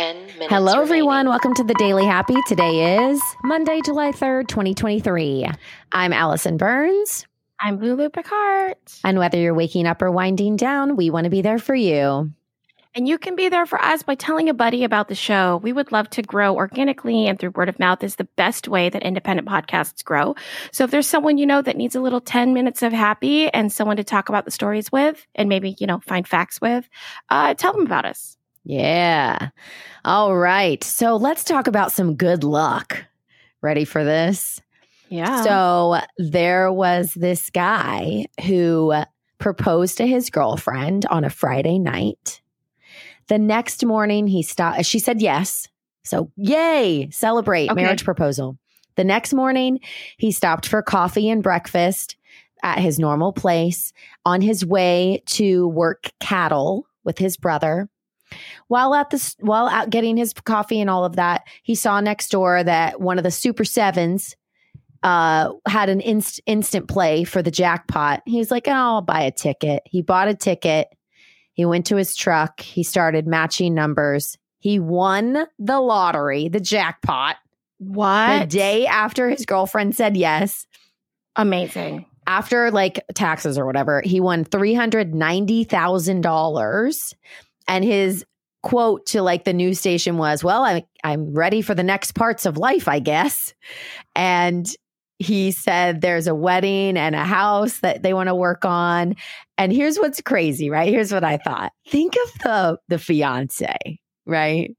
10 minutes. Hello, remaining. everyone. Welcome to the Daily Happy. Today is Monday, July 3rd, 2023. I'm Allison Burns. I'm Lulu Picard. And whether you're waking up or winding down, we want to be there for you. And you can be there for us by telling a buddy about the show. We would love to grow organically and through word of mouth is the best way that independent podcasts grow. So if there's someone you know that needs a little 10 minutes of happy and someone to talk about the stories with and maybe, you know, find facts with, uh, tell them about us. Yeah. All right. So let's talk about some good luck. Ready for this? Yeah. So there was this guy who proposed to his girlfriend on a Friday night. The next morning, he stopped. She said yes. So, yay, celebrate Okay. marriage proposal. The next morning, he stopped for coffee and breakfast at his normal place on his way to work cattle with his brother. While at this, while out getting his coffee and all of that, he saw next door that one of the Super Sevens uh, had an inst- instant play for the jackpot. He was like, "Oh, I'll buy a ticket." He bought a ticket. He went to his truck. He started matching numbers. He won the lottery, the jackpot, what? the day after his girlfriend said yes. Amazing. After like taxes or whatever, he won three hundred ninety thousand dollars, and his quote to like the news station was, "Well, I, I'm ready for the next parts of life, I guess." And he said there's a wedding and a house that they want to work on. And here's what's crazy, right? Here's what I thought. Think of the the fiance, right?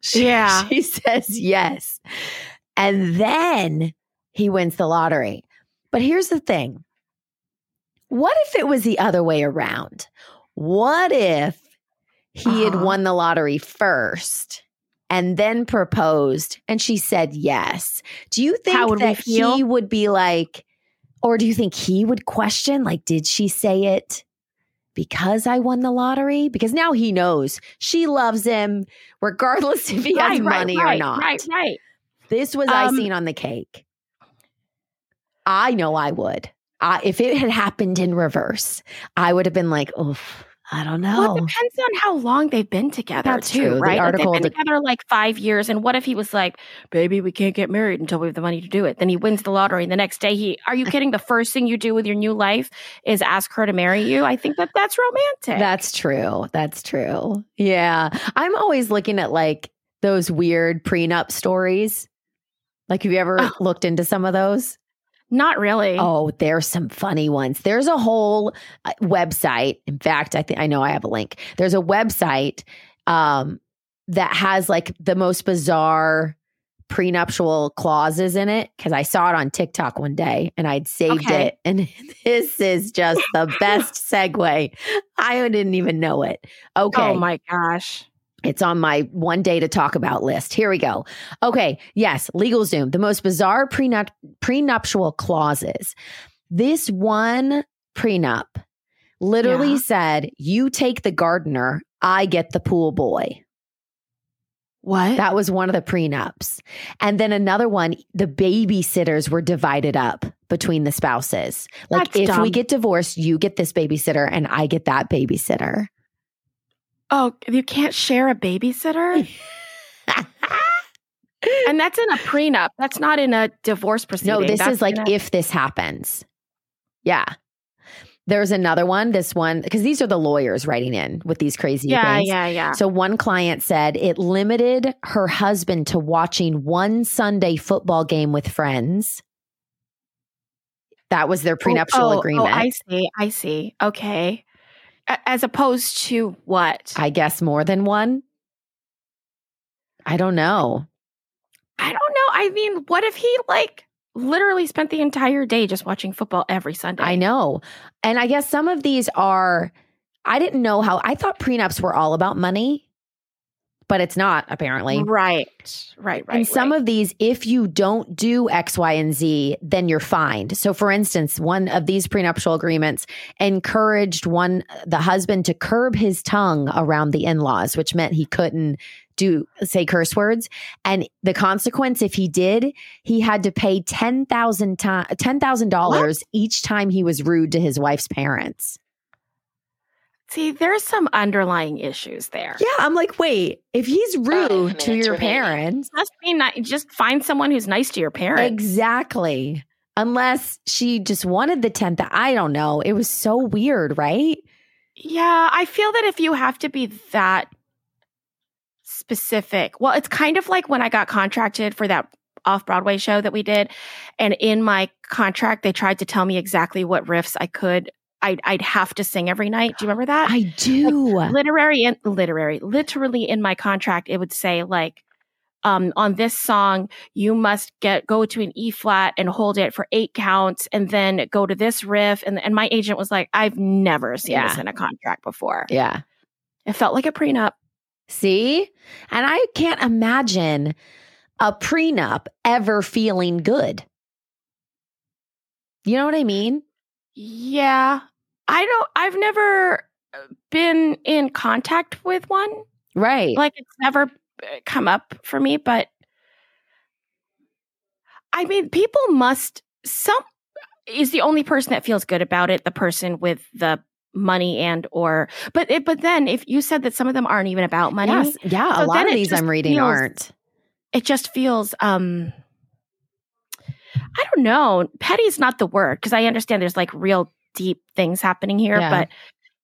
She, Yeah. She says yes. And then he wins the lottery. But here's the thing. What if it was the other way around? What if he had Uh-huh. won the lottery first and then proposed and she said yes? Do you think that he would be like, or do you think he would question, like, did she say it because I won the lottery? Because now he knows she loves him, regardless if he has Right, right, money right, or not. Right, right. This was Um, icing on the cake. I know I would. I, if it had happened in reverse, I would have been like, oh, I don't know. Well, it depends on how long they've been together, That's too, true. The right? Like, article they've been together like five years, and what if he was like, "Baby, we can't get married until we have the money to do it." Then he wins the lottery, and the next day, he are you kidding? The first thing you do with your new life is ask her to marry you. I think that that's romantic. That's true. That's true. Yeah. I'm always looking at like those weird prenup stories. Like, have you ever Oh. looked into some of those? Not really. Oh, there's some funny ones. There's a whole uh, website. In fact, I think I know I have a link. There's a website um, that has like the most bizarre prenuptial clauses in it because I saw it on TikTok one day and I'd saved Okay. it. And this is just the best segue. I didn't even know it. Okay. Oh my gosh. It's on my one day to talk about list. Here we go. Okay. Yes. LegalZoom, the most bizarre prenup- prenuptial clauses. This one prenup literally Yeah. said, You take the gardener, I get the pool boy. What? That was one of the prenups. And then another one, the babysitters were divided up between the spouses. Like, That's if we get divorced, you get this babysitter and I get that babysitter. Oh, you can't share a babysitter, and that's in a prenup. That's not in a divorce proceeding. No, this That's is like a- if this happens. Yeah. There's another one, this one, because these are the lawyers writing in with these crazy yeah, things. yeah, yeah. So one client said it limited her husband to watching one Sunday football game with friends. That was their oh, prenuptial Oh, oh, agreement. Oh, I see. I see. Okay. As opposed to what? I guess more than one. I don't know. I don't know. I mean, what if he like literally spent the entire day just watching football every Sunday? I know. And I guess some of these are, I didn't know how, I thought prenups were all about money, but it's not apparently. Right. Right. Right. and some right. of these, if you don't do X, Y, and Z, then you're fined. So, for instance, one of these prenuptial agreements encouraged one, the husband, to curb his tongue around the in laws, which meant he couldn't do say curse words. And the consequence, if he did, he had to pay ten thousand ten thousand dollars each time he was rude to his wife's parents. See, there's some underlying issues there. Yeah, I'm like, wait, if he's rude to your parents, Just be nice. Just find someone who's nice to your parents. exactly. Unless she just wanted the 10th, I don't know. It was so weird, right? Yeah, I feel that if you have to be that specific, well, it's kind of like when I got contracted for that off Broadway show that we did. And in my contract, they tried to tell me exactly what riffs I could, I'd, I'd have to sing every night. Do you remember that? I do. literary and literary, literally in my contract, it would say like, um, on this song, you must get go to an E flat and hold it for eight counts, and then go to this riff. And and my agent was like, "I've never seen Yeah. this in a contract before. yeah. It felt like a prenup." See? And I can't imagine a prenup ever feeling good. You know what I mean? Yeah, I don't. I've never uh, been in contact with one. Right. Like it's never uh, come up for me, but I mean, people must some is the only person that feels good about it, the person with the money and or but it, but then if you said that some of them aren't even about money, Yes. Yeah. So a lot of these I'm reading feels- aren't. it just feels um I don't know. Petty's not the word because I understand there's like real deep things happening here, Yeah. but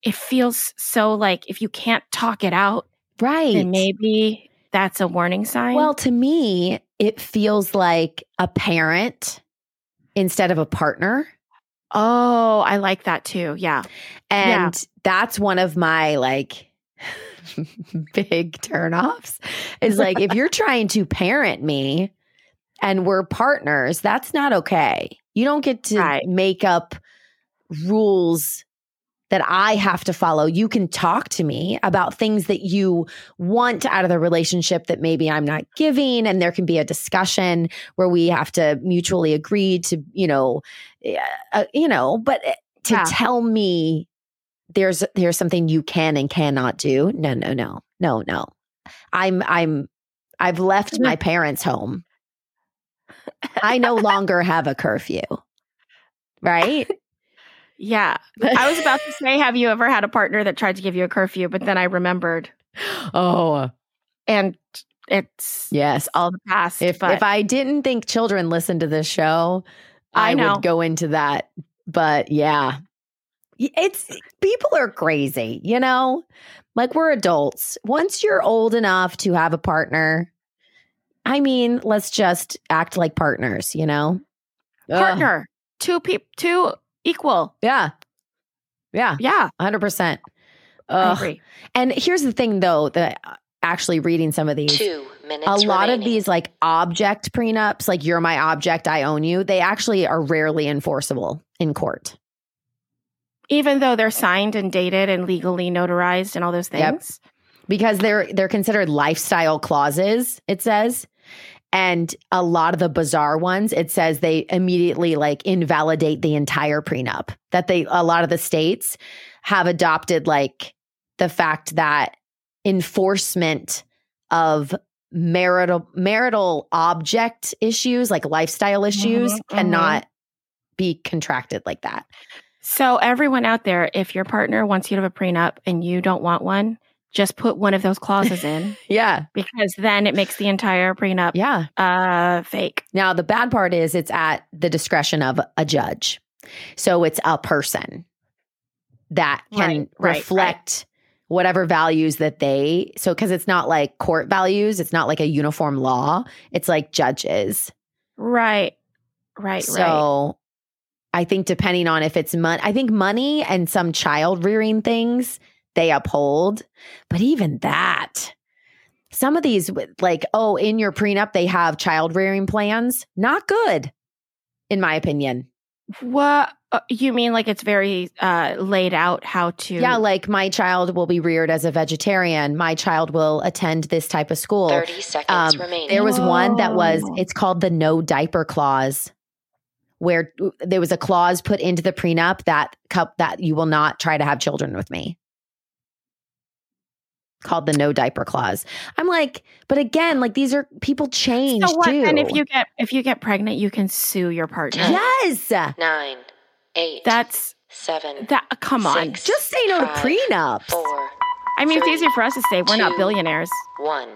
it feels so like if you can't talk it out, Right. then maybe that's a warning sign. Well, to me, it feels like a parent instead of a partner. oh, I like that too. Yeah. And that's one of my like big turnoffs is like if you're trying to parent me and we're partners, that's not okay. You don't get to Right. make up rules that I have to follow. You can talk to me about things that you want out of the relationship that maybe I'm not giving. And there can be a discussion where we have to mutually agree to, you know, uh, you know, but to Yeah. tell me there's there's something you can and cannot do. No, no, no, no, no. I'm I'm I've left my parents' home. I no longer have a curfew. Right? Yeah. I was about to say, have you ever had a partner that tried to give you a curfew? But then I remembered oh, and it's yes. all the past. If if I didn't think children listened to this show, I I, would go into that. But yeah. It's people are crazy, you know? Like we're adults. Once you're old enough to have a partner, I mean, let's just act like partners, you know? Ugh. partner, two people, two equal. Yeah. Yeah. Yeah. 100%. I Ugh. agree. And here's the thing though, that actually reading some of these Two minutes a lot of these like object prenups, like you're my object, I own you, they actually are rarely enforceable in court. Even though they're signed and dated and legally notarized and all those things. Yep. things. Because they're they're considered lifestyle clauses, it says. And a lot of the bizarre ones, it says they immediately like invalidate the entire prenup. That they a lot of the states have adopted like the fact that enforcement of marital marital object issues like lifestyle issues Mhm, mhm. cannot be contracted like that. So everyone out there, if your partner wants you to have a prenup and you don't want one, just put one of those clauses in Yeah. because then it makes the entire prenup Yeah. uh fake. Now, the bad part is it's at the discretion of a judge. So it's a person that can Right, right, reflect whatever values that they, so because it's not like court values, it's not like a uniform law, it's like judges. Right. Right, right. So I think depending on if it's money, I think money and some child rearing things they uphold. But even that, some of these, like, oh, in your prenup, they have child rearing plans. Not good, in my opinion. What uh, you mean like it's very uh laid out how to Yeah, like my child will be reared as a vegetarian. My child will attend this type of school. 30 seconds Um, remaining. There was one that was, it's called the no diaper clause, where there was a clause put into the prenup that cup that you will not try to have children with me. Called the no diaper clause. I'm like, but again, like these are people change So what too. and if you get if you get pregnant, you can sue your partner. yes, Nine, eight, That's seven, That come on. Just say no to Five. prenups. four, I mean, three, it's easier for us to say we're not billionaires. one.